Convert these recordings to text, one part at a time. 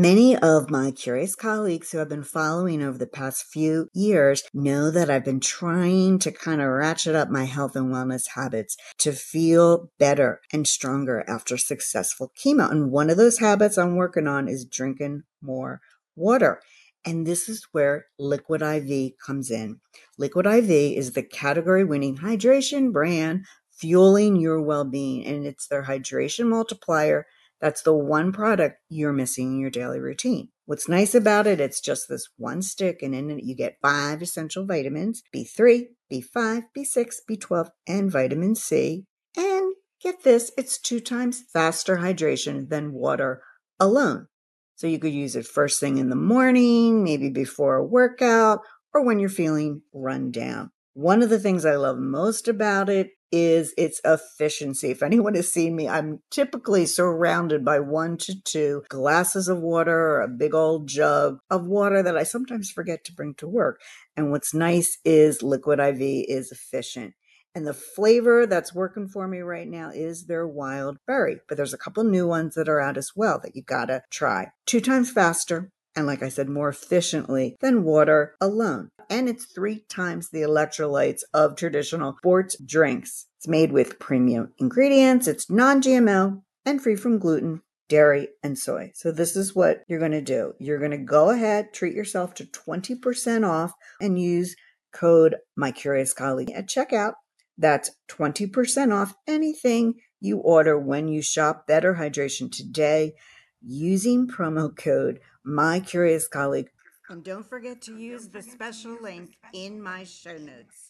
Many of my curious colleagues who have been following over the past few years know that I've been trying to kind of ratchet up my health and wellness habits to feel better and stronger after successful chemo. And one of those habits I'm working on is drinking more water. And this is where Liquid IV comes in. Liquid IV is the category winning hydration brand fueling your well being, and it's their hydration multiplier that's the one product you're missing in your daily routine. What's nice about it, it's just this one stick, and in it you get five essential vitamins B3, B5, B6, B12, and vitamin C. And get this, it's two times faster hydration than water alone. So you could use it first thing in the morning, maybe before a workout, or when you're feeling run down. One of the things I love most about it is its efficiency. If anyone has seen me, I'm typically surrounded by one to two glasses of water or a big old jug of water that I sometimes forget to bring to work. And what's nice is Liquid IV is efficient. And the flavor that's working for me right now is their wild berry. But there's a couple new ones that are out as well that you gotta try. Two times faster, and like I said, more efficiently than water alone and it's three times the electrolytes of traditional sports drinks. It's made with premium ingredients, it's non GMO, and free from gluten, dairy, and soy. So, this is what you're going to do. You're going to go ahead, treat yourself to 20% off, and use code My Curious Colleague at checkout. That's 20% off anything you order when you shop Better Hydration today using promo code My Curious Colleague and don't forget to use the special link in my show notes.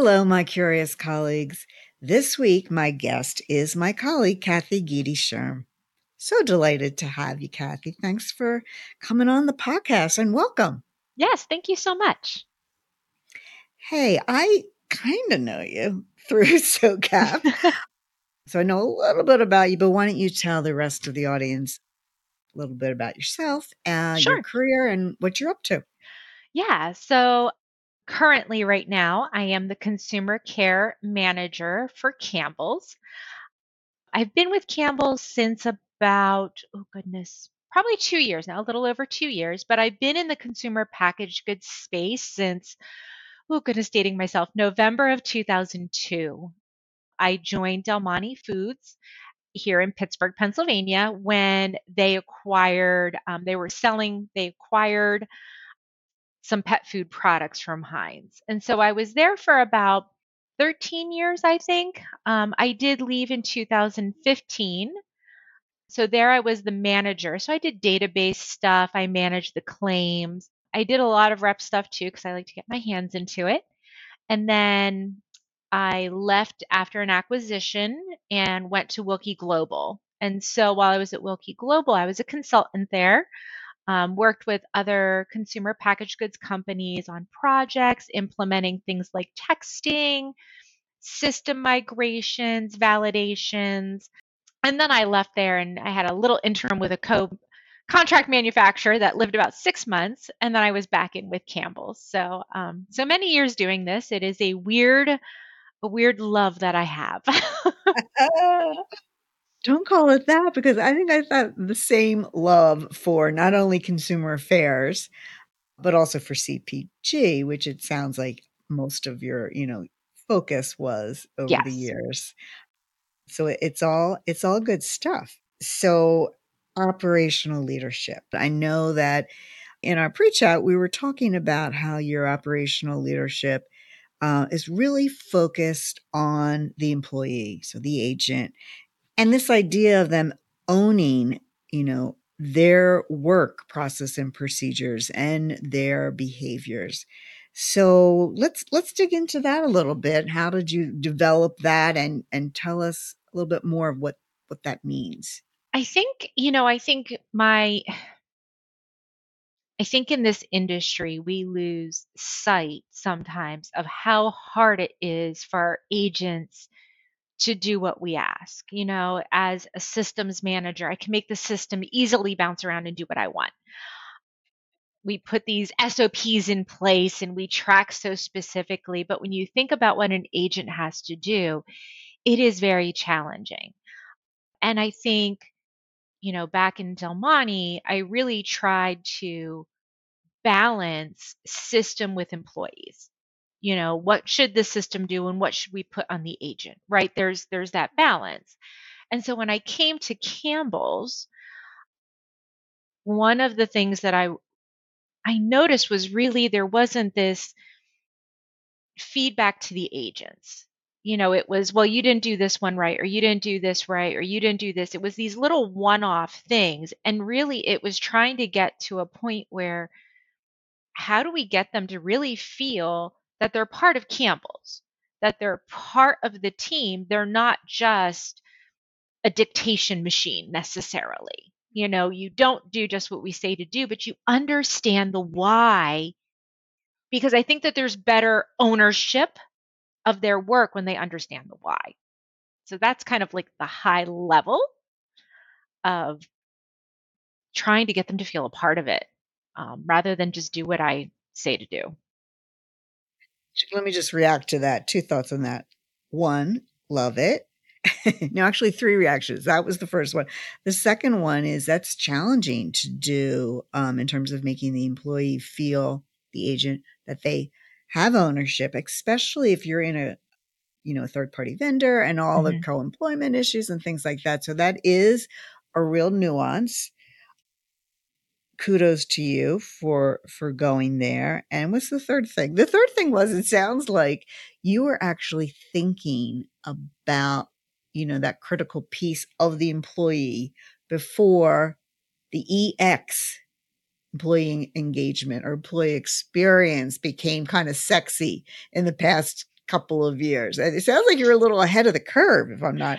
Hello, my curious colleagues. This week, my guest is my colleague, Cathy Guidi-Scherm. So delighted to have you, Cathy. Thanks for coming on the podcast and welcome. Yes, thank you so much. Hey, I kind of know you through SOCAP. so I know a little bit about you, but why don't you tell the rest of the audience a little bit about yourself uh, and sure. your career and what you're up to? Yeah. So currently, right now, I am the consumer care manager for Campbell's. I've been with Campbell's since about, oh goodness, probably two years now, a little over two years, but I've been in the consumer packaged goods space since oh goodness, dating myself, November of 2002. I joined Del Monte Foods here in Pittsburgh, Pennsylvania, when they acquired, um, they were selling, they acquired some pet food products from Heinz. And so I was there for about 13 years, I think. Um, I did leave in 2015. So there I was the manager. So I did database stuff, I managed the claims. I did a lot of rep stuff too because I like to get my hands into it. And then I left after an acquisition and went to Wilkie Global. And so while I was at Wilkie Global, I was a consultant there, um, worked with other consumer packaged goods companies on projects, implementing things like texting, system migrations, validations. And then I left there and I had a little interim with a co contract manufacturer that lived about six months, and then I was back in with Campbell's. So, um, so many years doing this. It is a weird, a weird love that I have. Don't call it that because I think I thought the same love for not only consumer affairs, but also for CPG, which it sounds like most of your, you know, focus was over yes. the years. So it's all it's all good stuff. So operational leadership. I know that in our pre chat, we were talking about how your operational leadership uh, is really focused on the employee, so the agent, and this idea of them owning, you know, their work process and procedures and their behaviors. So let's let's dig into that a little bit. How did you develop that and and tell us a little bit more of what what that means? I think, you know, I think my I think in this industry, we lose sight sometimes of how hard it is for our agents to do what we ask. You know, as a systems manager, I can make the system easily bounce around and do what I want. We put these SOPs in place and we track so specifically. But when you think about what an agent has to do, it is very challenging. And I think you know, back in Del Monte, I really tried to balance system with employees. You know, what should the system do and what should we put on the agent, right? There's there's that balance. And so when I came to Campbell's, one of the things that I I noticed was really there wasn't this feedback to the agents you know, it was, well, you didn't do this one right, or you didn't do this right, or you didn't do this. It was these little one off things. And really, it was trying to get to a point where how do we get them to really feel that they're part of Campbell's, that they're part of the team? They're not just a dictation machine necessarily. You know, you don't do just what we say to do, but you understand the why. Because I think that there's better ownership of their work when they understand the why. So that's kind of like the high level of trying to get them to feel a part of it um, rather than just do what I say to do. Let me just react to that. Two thoughts on that. One, love it. no, actually, three reactions. That was the first one. The second one is that's challenging to do um, in terms of making the employee feel the agent that they have ownership, especially if you're in a you know a third party vendor and all mm-hmm. the co-employment issues and things like that. So that is a real nuance. Kudos to you for for going there. And what's the third thing? The third thing was it sounds like you were actually thinking about you know that critical piece of the employee before the EX employee engagement or employee experience became kind of sexy in the past couple of years. and It sounds like you're a little ahead of the curve, if I'm not.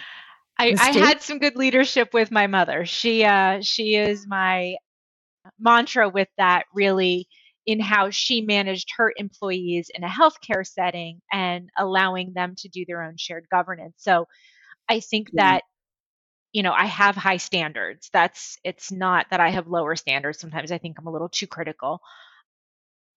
I, I had some good leadership with my mother. She uh, she is my mantra with that really in how she managed her employees in a healthcare setting and allowing them to do their own shared governance. So I think yeah. that you know, I have high standards. That's it's not that I have lower standards. Sometimes I think I'm a little too critical.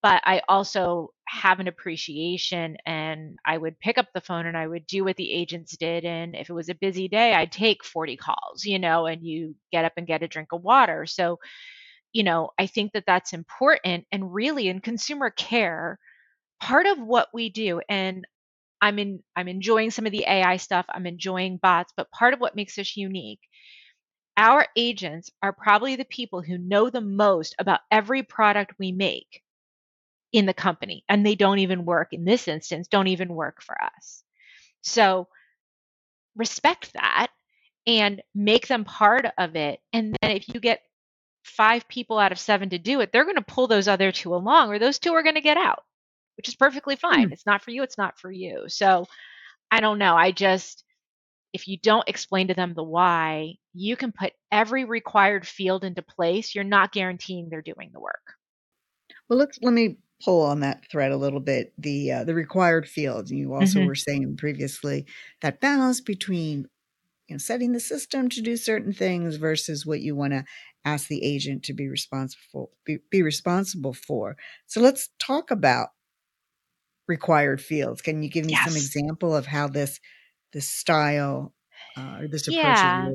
But I also have an appreciation and I would pick up the phone and I would do what the agents did. And if it was a busy day, I'd take 40 calls, you know, and you get up and get a drink of water. So, you know, I think that that's important. And really in consumer care, part of what we do, and I'm in I'm enjoying some of the AI stuff, I'm enjoying bots, but part of what makes us unique our agents are probably the people who know the most about every product we make in the company and they don't even work in this instance don't even work for us so respect that and make them part of it and then if you get five people out of seven to do it they're going to pull those other two along or those two are going to get out which is perfectly fine. Mm. It's not for you, it's not for you. So I don't know. I just, if you don't explain to them the why, you can put every required field into place. You're not guaranteeing they're doing the work. Well, let's let me pull on that thread a little bit. The uh, the required fields. You also mm-hmm. were saying previously that balance between you know setting the system to do certain things versus what you want to ask the agent to be responsible be, be responsible for. So let's talk about required fields. Can you give me yes. some example of how this this style uh, or this approach yeah.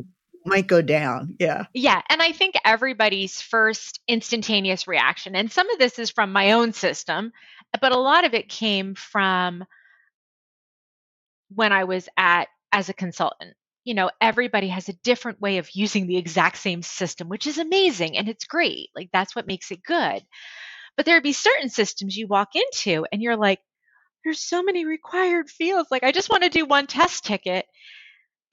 might go down? Yeah. Yeah, and I think everybody's first instantaneous reaction, and some of this is from my own system, but a lot of it came from when I was at as a consultant. You know, everybody has a different way of using the exact same system, which is amazing and it's great. Like that's what makes it good. But there'd be certain systems you walk into and you're like, there's so many required fields. Like I just want to do one test ticket.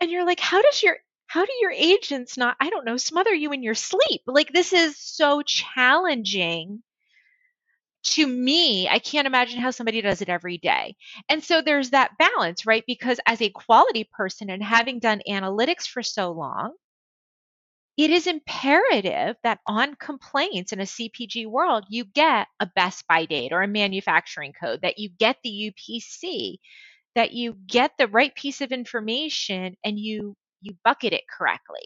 And you're like, how does your how do your agents not, I don't know, smother you in your sleep? Like this is so challenging to me, I can't imagine how somebody does it every day. And so there's that balance, right? Because as a quality person and having done analytics for so long, it is imperative that on complaints in a CPG world, you get a best by date or a manufacturing code, that you get the UPC, that you get the right piece of information and you you bucket it correctly.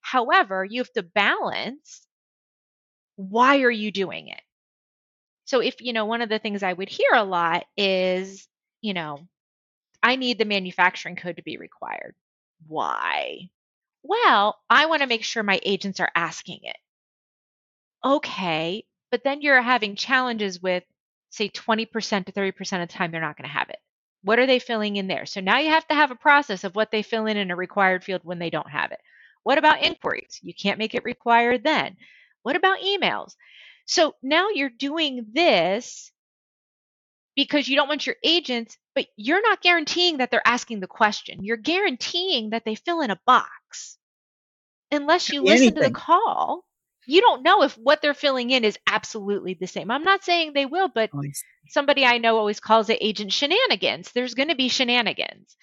However, you have to balance why are you doing it? So if, you know, one of the things I would hear a lot is, you know, I need the manufacturing code to be required. Why? Well, I want to make sure my agents are asking it. Okay, but then you're having challenges with, say, 20% to 30% of the time they're not going to have it. What are they filling in there? So now you have to have a process of what they fill in in a required field when they don't have it. What about inquiries? You can't make it required then. What about emails? So now you're doing this because you don't want your agents, but you're not guaranteeing that they're asking the question. You're guaranteeing that they fill in a box. Unless you listen to the call, you don't know if what they're filling in is absolutely the same. I'm not saying they will, but somebody I know always calls it agent shenanigans. There's going to be shenanigans.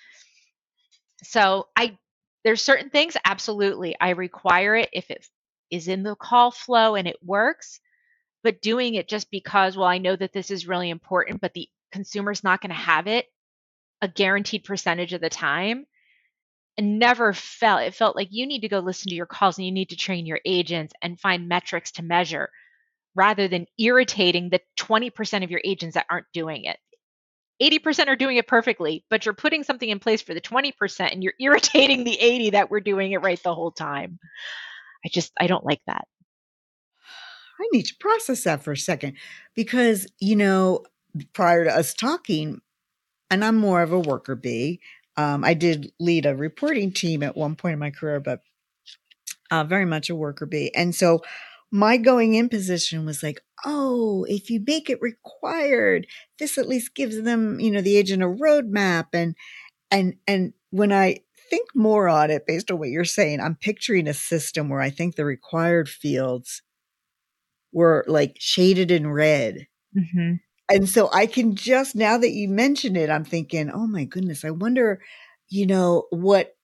So I there's certain things absolutely I require it if it is in the call flow and it works, but doing it just because well I know that this is really important but the consumer's not going to have it a guaranteed percentage of the time and never felt it felt like you need to go listen to your calls and you need to train your agents and find metrics to measure rather than irritating the 20% of your agents that aren't doing it. 80% are doing it perfectly but you're putting something in place for the 20% and you're irritating the 80 that we're doing it right the whole time. I just i don't like that i need to process that for a second because you know prior to us talking and i'm more of a worker bee um, I did lead a reporting team at one point in my career, but uh, very much a worker bee. And so my going in position was like, oh, if you make it required, this at least gives them, you know, the agent a roadmap. And and and when I think more on it, based on what you're saying, I'm picturing a system where I think the required fields were like shaded in red. Mm-hmm. And so I can just now that you mention it, I'm thinking, oh my goodness, I wonder, you know, what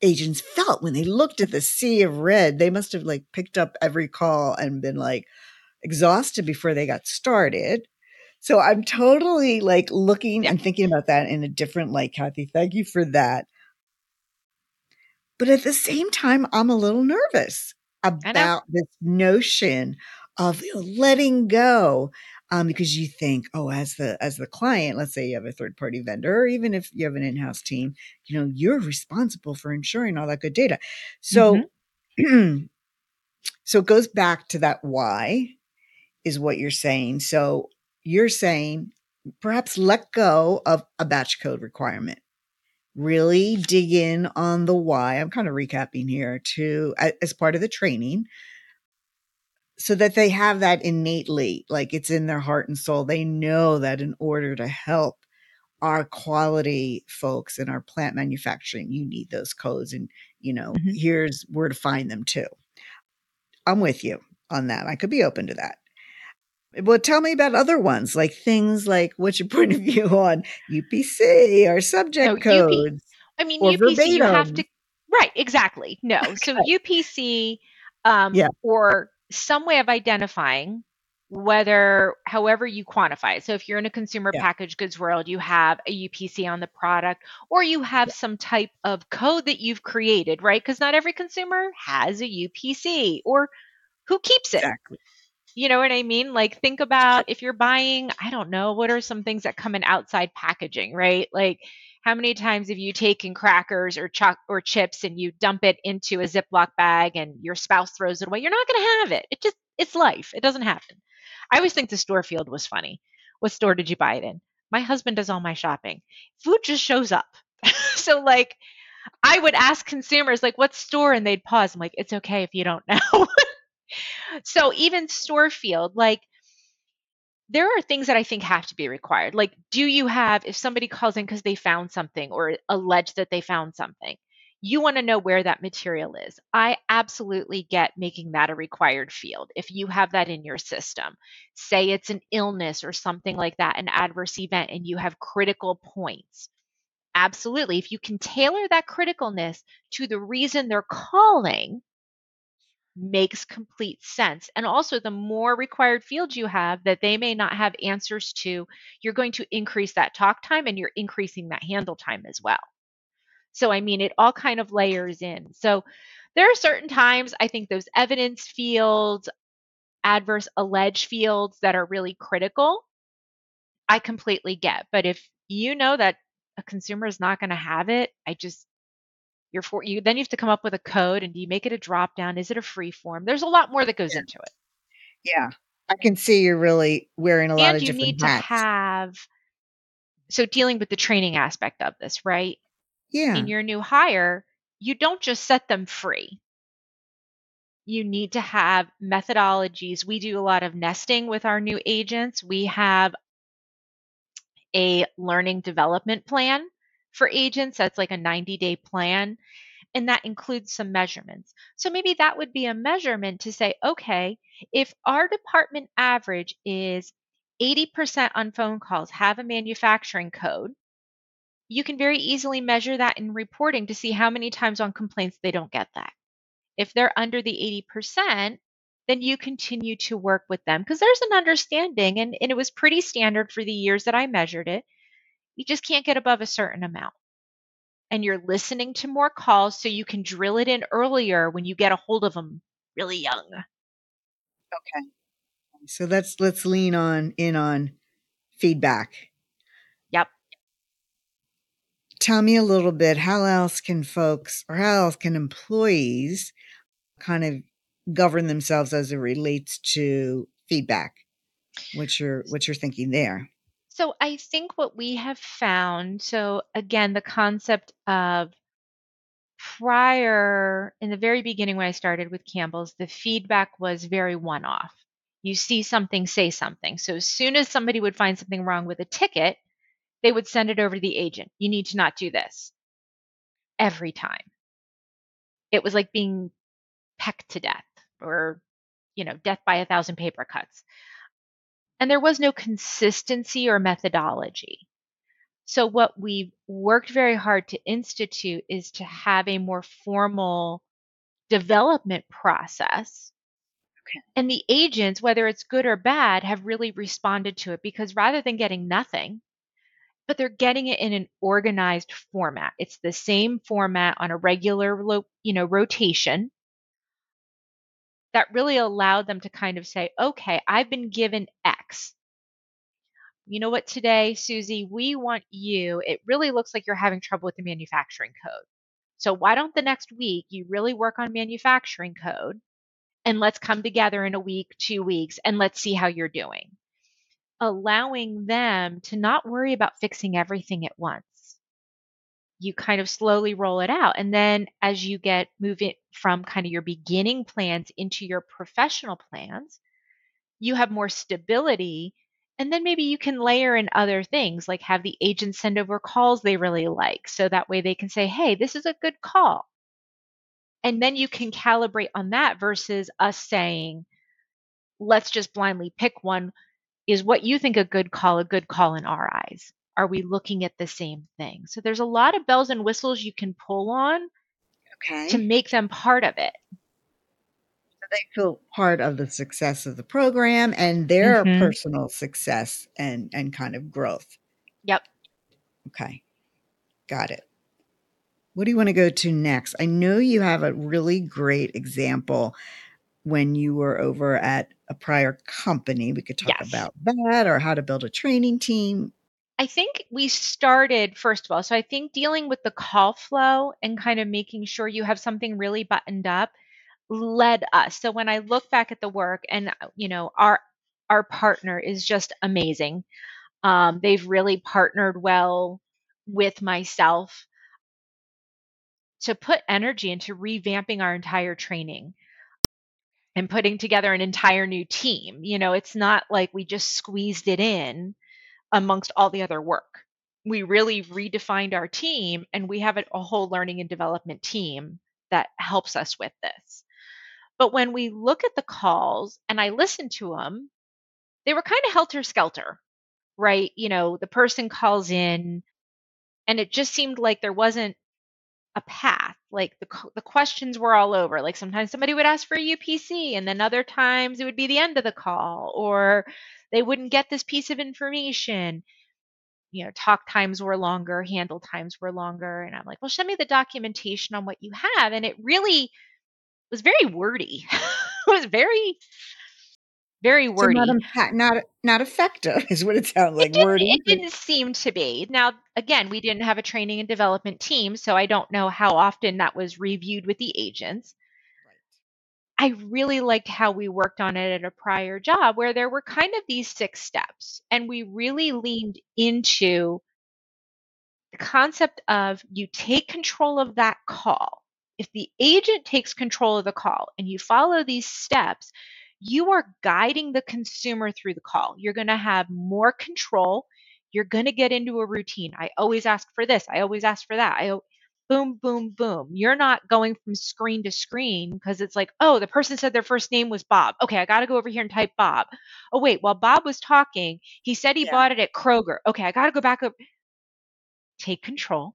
agents felt when they looked at the sea of red. They must have like picked up every call and been like exhausted before they got started. So I'm totally like looking and thinking about that in a different light, Cathy. Thank you for that. But at the same time, I'm a little nervous about this notion of you know, letting go um, because you think, oh, as the as the client, let's say you have a third party vendor, or even if you have an in house team, you know, you're responsible for ensuring all that good data. So, mm-hmm. so it goes back to that why is what you're saying. So you're saying perhaps let go of a batch code requirement. Really dig in on the why. I'm kind of recapping here to as part of the training so that they have that innately, like it's in their heart and soul. They know that in order to help our quality folks in our plant manufacturing, you need those codes. And, you know, mm-hmm. here's where to find them too. I'm with you on that. I could be open to that. Well, tell me about other ones, like things like what's your point of view on UPC or subject no, codes? UP, I mean, UPC, verbatim. you have to, right, exactly. No. So UPC um, yeah. or some way of identifying whether however you quantify it. So if you're in a consumer yeah. packaged goods world, you have a UPC on the product or you have yeah. some type of code that you've created, right? Because not every consumer has a UPC or who keeps it. Exactly. You know what I mean? Like think about if you're buying, I don't know, what are some things that come in outside packaging, right? Like how many times have you taken crackers or or chips and you dump it into a Ziploc bag and your spouse throws it away? You're not going to have it. It just it's life. It doesn't happen. I always think the store field was funny. What store did you buy it in? My husband does all my shopping. Food just shows up. so like I would ask consumers like what store and they'd pause. I'm like it's okay if you don't know. so even store field like there are things that I think have to be required. Like, do you have, if somebody calls in because they found something or allege that they found something, you want to know where that material is. I absolutely get making that a required field. If you have that in your system, say it's an illness or something like that, an adverse event, and you have critical points. Absolutely. If you can tailor that criticalness to the reason they're calling, makes complete sense. And also, the more required fields you have that they may not have answers to, you're going to increase that talk time and you're increasing that handle time as well. So, I mean, it all kind of layers in. So, there are certain times I think those evidence fields, adverse alleged fields that are really critical, I completely get. But if you know that a consumer is not going to have it, I just you're for you then you have to come up with a code and do you make it a drop down? Is it a free form? There's a lot more that goes Yeah. into it. Yeah. I can see you're really wearing a lot And of you need to have so dealing with the training aspect of this, right? Yeah. In your new hire, you don't just set them free. You need to have methodologies. We do a lot of nesting with our new agents. We have a learning development plan for agents that's like a 90 day plan, and that includes some measurements. So maybe that would be a measurement to say, okay, if our department average is 80% on phone calls have a manufacturing code, you can very easily measure that in reporting to see how many times on complaints they don't get that. If they're under the 80%, then you continue to work with them because there's an understanding, and, and it was pretty standard for the years that I measured it. You just can't get above a certain amount. And you're listening to more calls so you can drill it in earlier when you get a hold of them really young. Okay. So let's let's lean on in on feedback. Yep. Tell me a little bit how else can folks or how else can employees kind of govern themselves as it relates to feedback? What you're what you're thinking there. So I think what we have found, so again, the concept of prior, in the very beginning when I started with Campbell's, the feedback was very one off. You see something, say something. So as soon as somebody would find something wrong with a ticket, they would send it over to the agent. You need to not do this. Every time. It was like being pecked to death or, you know, death by a thousand paper cuts. And there was no consistency or methodology. So, what we've worked very hard to institute is to have a more formal development process. Okay. And the agents, whether it's good or bad, have really responded to it because rather than getting nothing, but they're getting it in an organized format. It's the same format on a regular, you know, rotation that really allowed them to kind of say, okay, I've been given X. You know what, today, Susie, we want you. It really looks like you're having trouble with the manufacturing code. So, why don't the next week you really work on manufacturing code and let's come together in a week, two weeks, and let's see how you're doing? Allowing them to not worry about fixing everything at once. You kind of slowly roll it out. And then as you get moving from kind of your beginning plans into your professional plans, you have more stability. And then maybe you can layer in other things like have the agent send over calls they really like. So that way they can say, hey, this is a good call. And then you can calibrate on that versus us saying, let's just blindly pick one. Is what you think a good call a good call in our eyes? Are we looking at the same thing? So there's a lot of bells and whistles you can pull on Okay. to make them part of it. So they feel part of the success of the program and their Mhm. personal success and and kind of growth. Yep. Okay. Got it. What do you want to go to next? I know you have a really great example when you were over at a prior company. We could talk Yes. about that or how to build a training team. I think we started, first of all, so I think dealing with the call flow and kind of making sure you have something really buttoned up led us. So when I look back at the work and you know, our our partner is just amazing. Um, they've really partnered well with myself to put energy into revamping our entire training and putting together an entire new team. You know, it's not like we just squeezed it in amongst all the other work. We really redefined our team and we have a, whole learning and development team that helps us with this. But when we look at the calls and I listen to them, they were kind of helter skelter, right? You know, the person calls in and it just seemed like there wasn't a path. Like the, the questions were all over. Like sometimes somebody would ask for a UPC, and then other times it would be the end of the call, or they wouldn't get this piece of information. You know, talk times were longer, handle times were longer. And I'm like, well, send me the documentation on what you have. And it really was very wordy. it was very very wordy. So not, not not effective is what it sounds like. It didn't, wordy. It didn't seem to be. Now, again, we didn't have a training and development team, so I don't know how often that was reviewed with the agents. I really liked how we worked on it at a prior job where there were kind of these six steps, and we really leaned into the concept of you take control of that call. If the agent takes control of the call and you follow these steps, you are guiding the consumer through the call. You're going to have more control. You're going to get into a routine. I always ask for this. I always ask for that. I boom, boom, boom. You're not going from screen to screen because it's like, oh, the person said their first name was Bob. Okay, I got to go over here and type Bob. Oh, wait, while Bob was talking, he said he yeah. bought it at Kroger. Okay, I got to go back up. Take control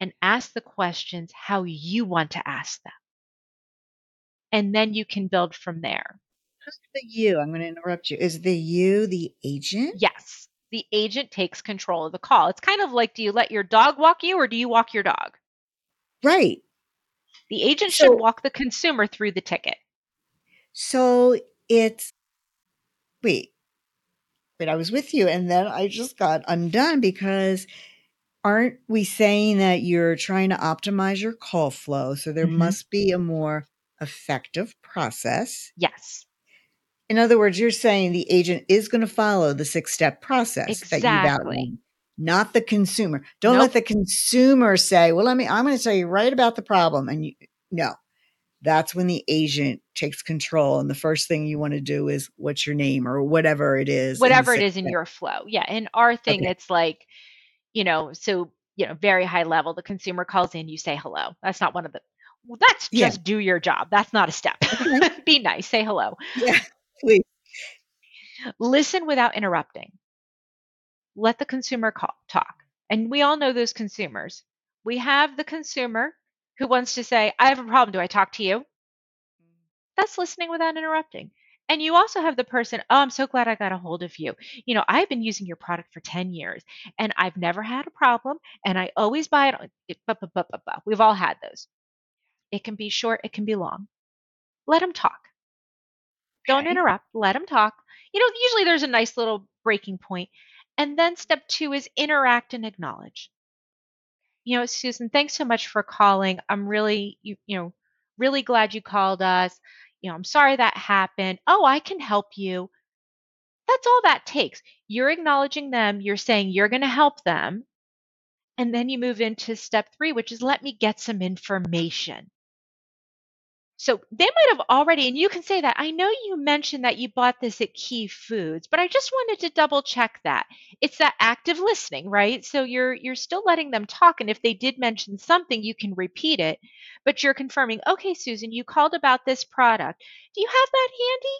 and ask the questions how you want to ask them and then you can build from there. Who's the you? I'm going to interrupt you. Is the you the agent? Yes. The agent takes control of the call. It's kind of like do you let your dog walk you or do you walk your dog? Right. The agent so, should walk the consumer through the ticket. So it's wait. But I was with you and then I just got undone because aren't we saying that you're trying to optimize your call flow? So there mm-hmm. must be a more effective process. Yes. In other words, you're saying the agent is going to follow the six step process exactly. that you've outlined, not the consumer. Don't nope. let the consumer say, well, let me, I'm going to tell you right about the problem. And you, no, that's when the agent takes control. And the first thing you want to do is what's your name or whatever it is. Whatever it is in your flow. Yeah. In our thing, okay. it's like, you know, so, you know, very high level, the consumer calls in, you say hello. That's not one of the well, that's just yeah. do your job. That's not a step. Okay. Be nice. Say hello. Yeah, please. Listen without interrupting. Let the consumer call, talk. And we all know those consumers. We have the consumer who wants to say, I have a problem. Do I talk to you? That's listening without interrupting. And you also have the person, oh, I'm so glad I got a hold of you. You know, I've been using your product for 10 years and I've never had a problem and I always buy it. We've all had those. It can be short, it can be long. Let them talk. Don't interrupt, let them talk. You know, usually there's a nice little breaking point. And then step two is interact and acknowledge. You know, Susan, thanks so much for calling. I'm really, you, you know, really glad you called us. You know, I'm sorry that happened. Oh, I can help you. That's all that takes. You're acknowledging them, you're saying you're going to help them. And then you move into step three, which is let me get some information. So they might have already, and you can say that. I know you mentioned that you bought this at Key Foods, but I just wanted to double check that. It's that active listening, right? So you're you're still letting them talk, and if they did mention something, you can repeat it, but you're confirming, okay, Susan, you called about this product. Do you have that handy?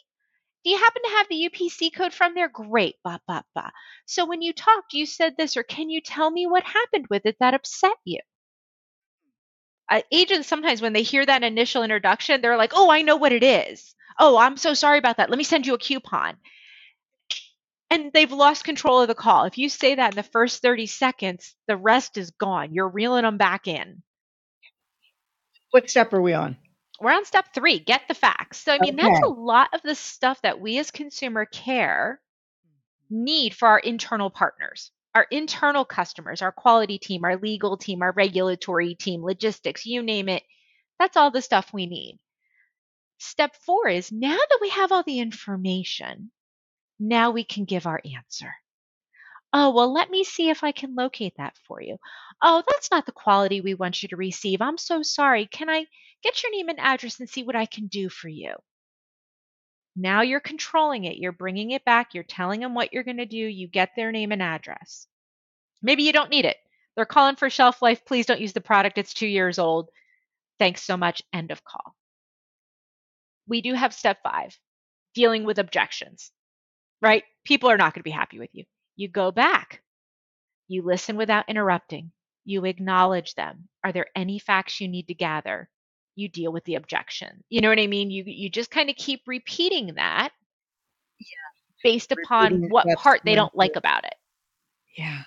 Do you happen to have the UPC code from there? Great, ba ba ba. So when you talked, you said this, or can you tell me what happened with it that upset you? Uh, agents sometimes when they hear that initial introduction, they're like, "Oh, I know what it is. Oh, I'm so sorry about that. Let me send you a coupon." And they've lost control of the call. If you say that in the first 30 seconds, the rest is gone. You're reeling them back in. What step are we on? We're on step three get the facts. So, I mean, okay. that's a lot of the stuff that we as consumer care need for our internal partners our internal customers, our quality team, our legal team, our regulatory team, logistics, you name it. That's all the stuff we need. Step four is now that we have all the information, now we can give our answer. Oh, well, let me see if I can locate that for you. Oh, that's not the quality we want you to receive. I'm so sorry. Can I get your name and address and see what I can do for you? Now you're controlling it. You're bringing it back. You're telling them what you're going to do. You get their name and address. Maybe you don't need it. They're calling for shelf life. Please don't use the product. It's two years old. Thanks so much. End of call. We do have step five dealing with objections, right? People are not going to be happy with you. You go back. You listen without interrupting. You acknowledge them. Are there any facts you need to gather? You deal with the objection. You know what I mean? You you just kind of keep repeating that based upon what part they don't like about it. Yeah.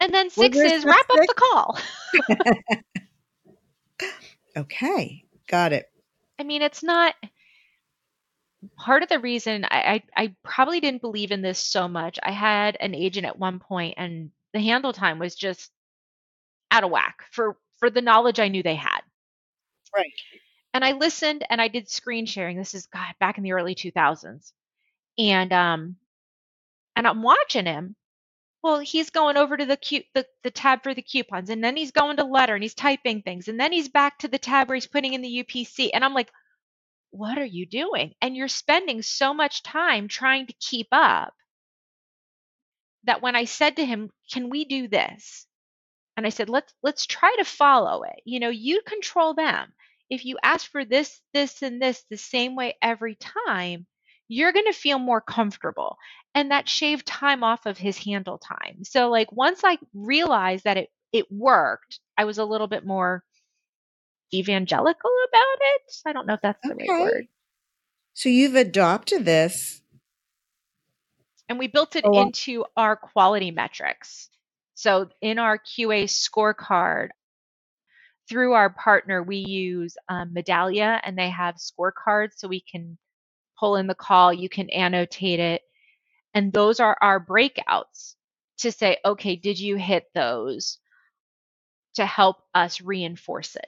And then six there's is wrap up the call. Okay. Got it. I mean, it's not part of the reason I, I, I probably didn't believe in this so much. I had an agent at one point and the handle time was just out of whack for for the knowledge I knew they had. Right. And I listened and I did screen sharing. This is God back in the early 2000s. And um and I'm watching him. Well, he's going over to the, cu- the the tab for the coupons and then he's going to letter and he's typing things and then he's back to the tab where he's putting in the UPC and I'm like what are you doing? And you're spending so much time trying to keep up that when I said to him, "Can we do this?" and I said, "Let's let's try to follow it." You know, you control them. If you ask for this, this, and this the same way every time, you're going to feel more comfortable, and that shaved time off of his handle time. So, like once I realized that it it worked, I was a little bit more evangelical about it. I don't know if that's the right word. So you've adopted this. and we built it Oh, into our quality metrics. So in our QA scorecard, through our partner, we use um, Medallia, and they have scorecards, so we can pull in the call. You can annotate it, and those are our breakouts to say, okay, did you hit those? To help us reinforce it.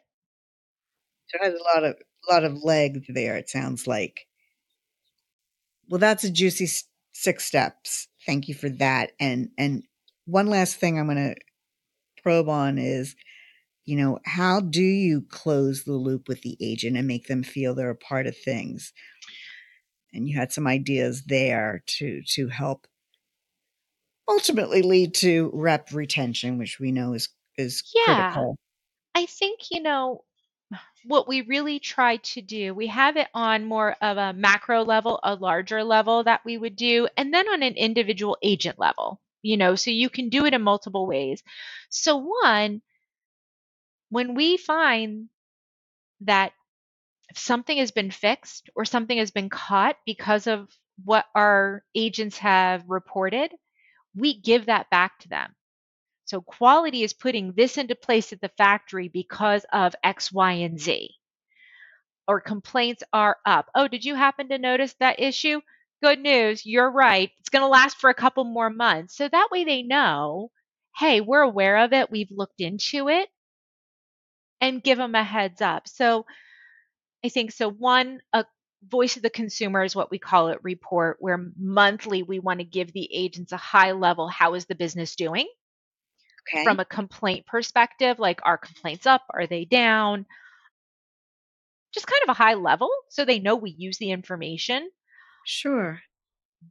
So it has a lot of lot of legs there. It sounds like. Well, that's a juicy six steps. Thank you for that. And and one last thing I'm going to probe on is, you know, how do you close the loop with the agent and make them feel they're a part of things? And you had some ideas there to to help ultimately lead to rep retention, which we know is is Yeah. critical. I think, you know, what we really try to do, we have it on more of a macro level, a larger level that we would do, and then on an individual agent level, you know, so you can do it in multiple ways. So, one, when we find that something has been fixed or something has been caught because of what our agents have reported, we give that back to them. So quality is putting this into place at the factory because of X, Y, and Z. Or complaints are up. Oh, did you happen to notice that issue? Good news, you're right. It's going to last for a couple more months. So that way they know, hey, we're aware of it. We've looked into it and give them a heads up. So I think so. One, a voice of the consumer is what we call it report, where monthly we want to give the agents a high level how is the business doing? Okay. from a complaint perspective, like are complaints up? Are they down? Just kind of a high level so they know we use the information. sure.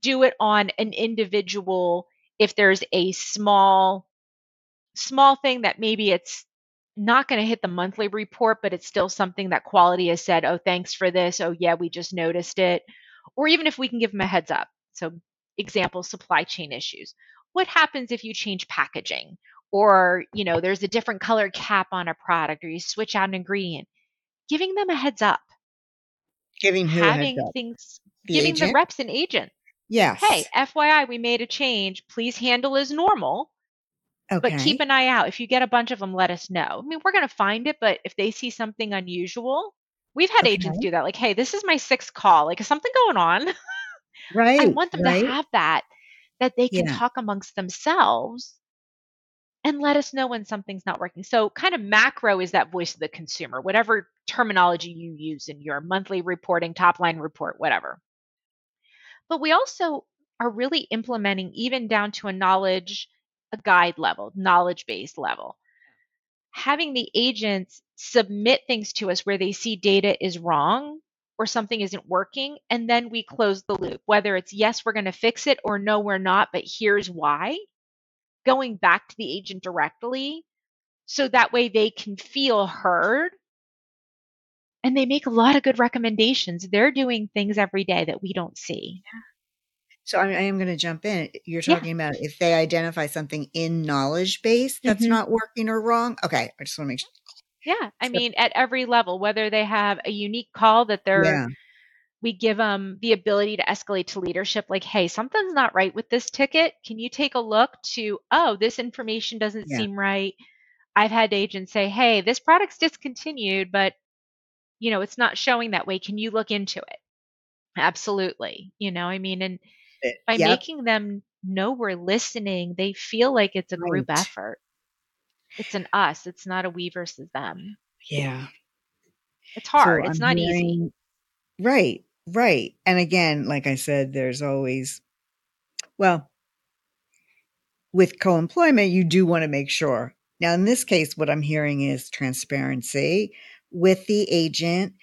Do it on an individual if there's a small small thing that maybe it's not going to hit the monthly report, but it's still something that quality has said, oh, thanks for this. Oh, yeah, we just noticed it. Or even if we can give them a heads up. So, example, supply chain issues. What happens if you change packaging? Or, you know, there's a different color cap on a product, or you switch out an ingredient. Giving them a heads up, Giving who having things, The giving the reps an agent. Yes. Hey, FYI, we made a change. Please handle as normal. Okay. But keep an eye out. If you get a bunch of them, let us know. I mean, we're going to find it, but if they see something unusual, we've had agents do that. Like, hey, this is my sixth call. Like, is something going on? right. I want them right? to have that, that they can Yeah. talk amongst themselves and let us know when something's not working. So, kind of macro is that voice of the consumer, whatever terminology you use in your monthly reporting, top line report, whatever. But we also are really implementing even down to a knowledge, a guide level, knowledge based level. Having the agents submit things to us where they see data is wrong or something isn't working, and then we close the loop, whether it's yes, we're going to fix it or no, we're not, but here's why. Going back to the agent directly so that way they can feel heard and they make a lot of good recommendations. They're doing things every day that we don't see. So I, I am going to jump in. You're Yeah. talking about if they identify something in knowledge base that's Mhm. not working or wrong. Okay, I just want to make sure. Yeah, I So- mean, at every level, whether they have a unique call that they're, Yeah, we give them the ability to escalate to leadership, like, hey, something's not right with this ticket. Can you take a look to, oh, this information doesn't Yeah. seem right. I've had agents say, hey, this product's discontinued, but you know, it's not showing that way. Can you look into it? Absolutely. You know, I mean, and It- by yep. making them know we're listening, they feel like it's a group Right. effort. It's an us. It's not a we versus them. yeah. It's So hard. it's I'm not easy. Right, right. And again, like I said, there's always, well, with co employment, you do want to make sure. Now, in this case, what I'm hearing is transparency with the agent,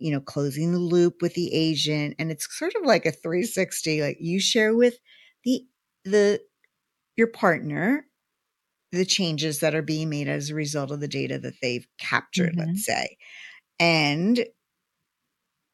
you know, closing the loop with the agent. And it's sort of like a 360, like you share with the, the, your partner the changes that are being made as a result of the data that they've captured, Mhm. let's say. And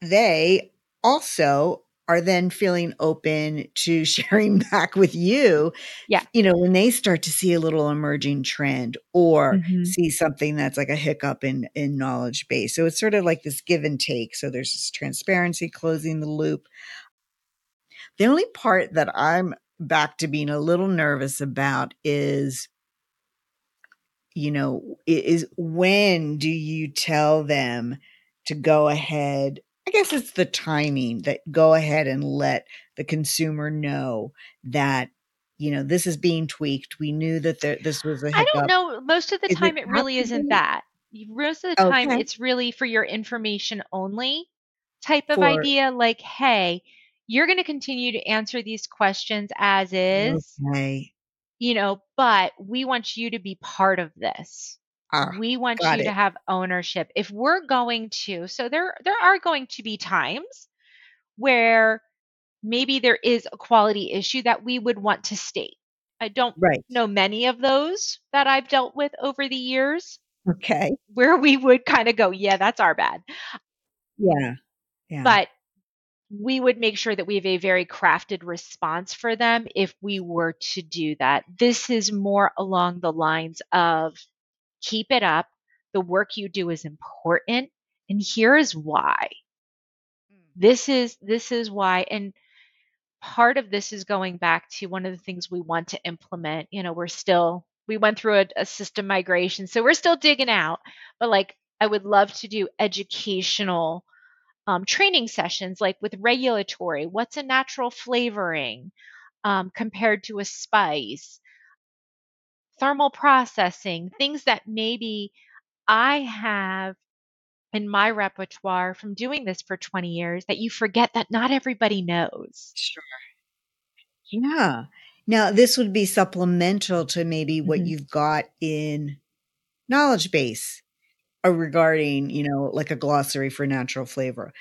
they also are then feeling open to sharing back with you. Yeah. You know, when they start to see a little emerging trend or Mhm. see something that's like a hiccup in in knowledge base. So it's sort of like this give and take. So there's this transparency, closing the loop. The only part that I'm back to being a little nervous about is you know, is when do you tell them to go ahead? I guess it's the timing that go ahead and let the consumer know that, you know, this is being tweaked. We knew that there, this was a I hiccup. don't know. Most of the Is time, it really isn't that. Most of the time, Okay. it's really for your information only type of For- idea. Like, hey, you're going to continue to answer these questions as is, Okay. you know, but we want you to be part of this. Ah, we want you to have ownership. If we're going to, so there there are going to be times where maybe there is a quality issue that we would want to state. I don't right. know many of those that I've dealt with over the years Okay. where we would kind of go, yeah, that's our bad. Yeah. Yeah. But we would make sure that we have a very crafted response for them if we were to do that. This is more along the lines of keep it up. The work you do is important. And here is why. This is this is why. And part of this is going back to one of the things we want to implement. You know, we're still we went through a, a system migration, so we're still digging out. But like I would love to do educational um, training sessions like with regulatory what's a natural flavoring um, compared to a spice thermal processing things that maybe i have in my repertoire from doing this for 20 years that you forget that not everybody knows Sure. Yeah. Now, this would be supplemental to maybe what Mhm. you've got in knowledge base uh, regarding, you know, like a glossary for natural flavor.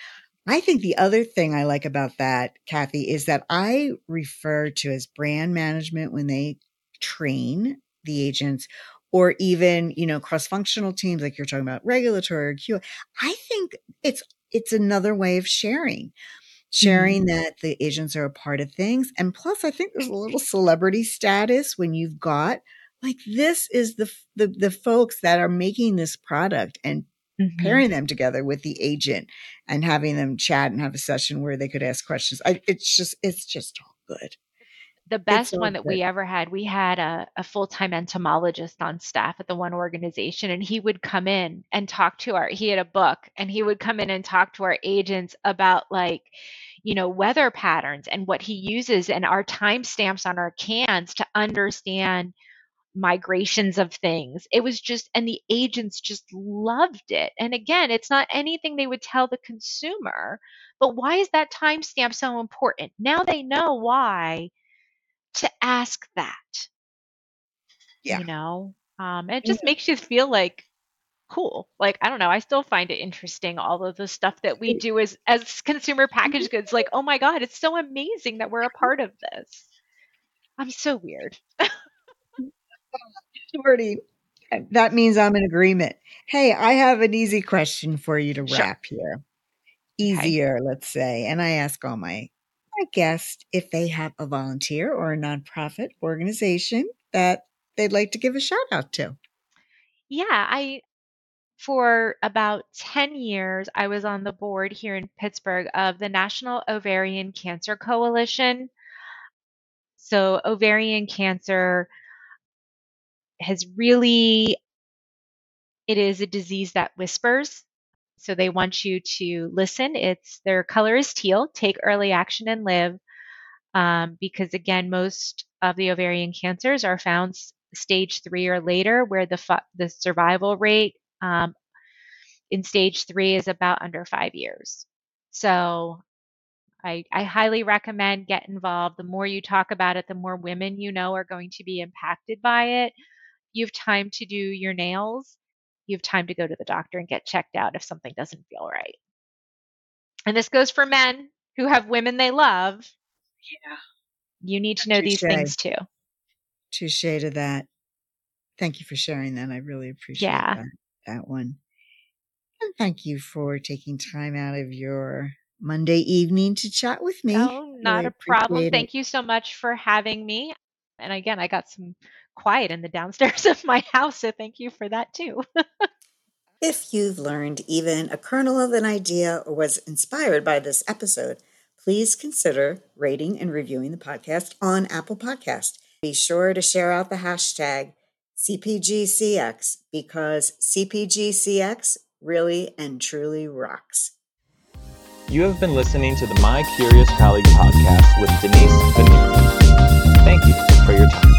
I think the other thing I like about that, Cathy, is that I refer to as brand management when they train the agents or even, you know, cross-functional teams like you're talking about regulatory or Q. I think it's it's another way of sharing sharing that the agents are a part of things. And plus, I think there's a little celebrity status when you've got like this is the the, the folks that are making this product and Mhm. pairing them together with the agent and having them chat and have a session where they could ask questions. I, it's just it's just all good. The best one that we ever had, we had a, a full time entomologist on staff at the one organization, and he would come in and talk to our, he had a book, and he would come in and talk to our agents about like, you know, weather patterns and what he uses and our timestamps on our cans to understand migrations of things. It was just, and the agents just loved it. And again, it's not anything they would tell the consumer, but why is that timestamp so important? Now they know why to ask that. Yeah. You know, um, it mm. just makes you feel like cool. Like I don't know, I still find it interesting all of the stuff that we It- do as as consumer mm-hmm. packaged goods. Like, oh my god, it's so amazing that we're a part of this. I'm so weird. Mm. Already, eh, that means I'm in agreement. Hey, I have an easy question for you to Sure. wrap here. Easier, let's say. And I ask all my a guest if they have a volunteer or a nonprofit organization that they'd like to give a shout out to. Yeah, I for about 10 years I was on the board here in Pittsburgh of the National Ovarian Cancer Coalition. So ovarian cancer has really it is a disease that whispers. So they want you to listen. It's their color is teal. Take early action and live. Um, because again, most of the ovarian cancers are found stage three or later, where the fu- the survival rate um, in stage three is about under five years. So I, I highly recommend get involved. The more you talk about it, the more women you know are going to be impacted by it. You have time to do your nails. You have time to go to the doctor and get checked out if something doesn't feel right. And this goes for men who have women they love. Yeah. You need to know these things too. Touche to that. Thank you for sharing that. I really appreciate Yeah. that, that one. And thank you for taking time out of your Monday evening to chat with me. Oh, not Really a problem. it. Thank you so much for having me. And again, I got some quiet in the downstairs of my house, so thank you for that too. If you've learned even a kernel of an idea or was inspired by this episode, please consider rating and reviewing the podcast on Apple Podcast. Be sure to share out the hashtag CPGCX because CPGCX really and truly rocks. You have been listening to the My Curious Colleague podcast with Denise Veneri. Thank you for your time.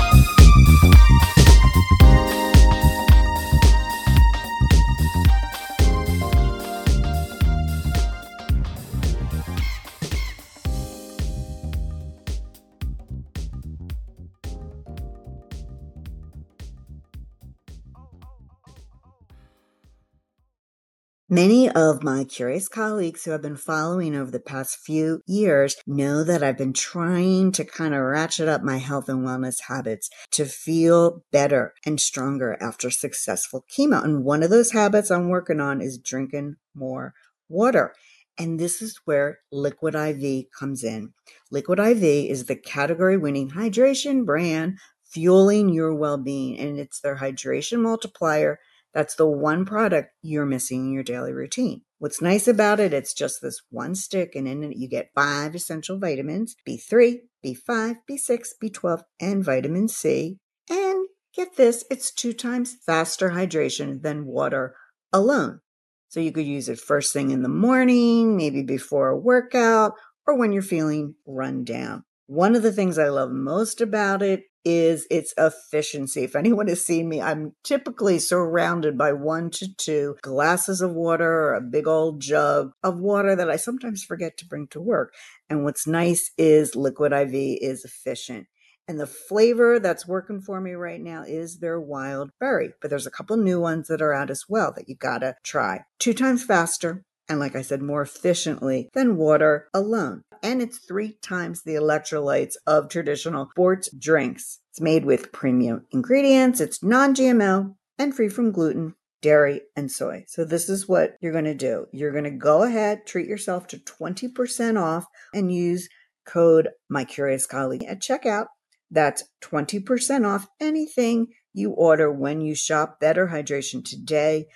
Many of my curious colleagues who have been following over the past few years know that I've been trying to kind of ratchet up my health and wellness habits to feel better and stronger after successful chemo. And one of those habits I'm working on is drinking more water. And this is where Liquid IV comes in. Liquid IV is the category winning hydration brand fueling your well being, and it's their hydration multiplier that's the one product you're missing in your daily routine. What's nice about it, it's just this one stick, and in it you get five essential vitamins B3, B5, B6, B12, and vitamin C. And get this, it's two times faster hydration than water alone. So you could use it first thing in the morning, maybe before a workout, or when you're feeling run down. One of the things I love most about it is its efficiency. If anyone has seen me, I'm typically surrounded by one to two glasses of water or a big old jug of water that I sometimes forget to bring to work. And what's nice is Liquid IV is efficient. And the flavor that's working for me right now is their wild berry. But there's a couple new ones that are out as well that you gotta try. Two times faster, and like I said, more efficiently than water alone. And it's three times the electrolytes of traditional sports drinks. It's made with premium ingredients, it's non GMO, and free from gluten, dairy, and soy. So, this is what you're going to do. You're going to go ahead, treat yourself to 20% off, and use code My Curious Colleague at checkout. That's 20% off anything you order when you shop Better Hydration today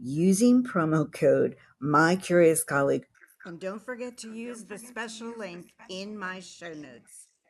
using promo code My Curious Colleague. And don't forget to use the special link in my show notes.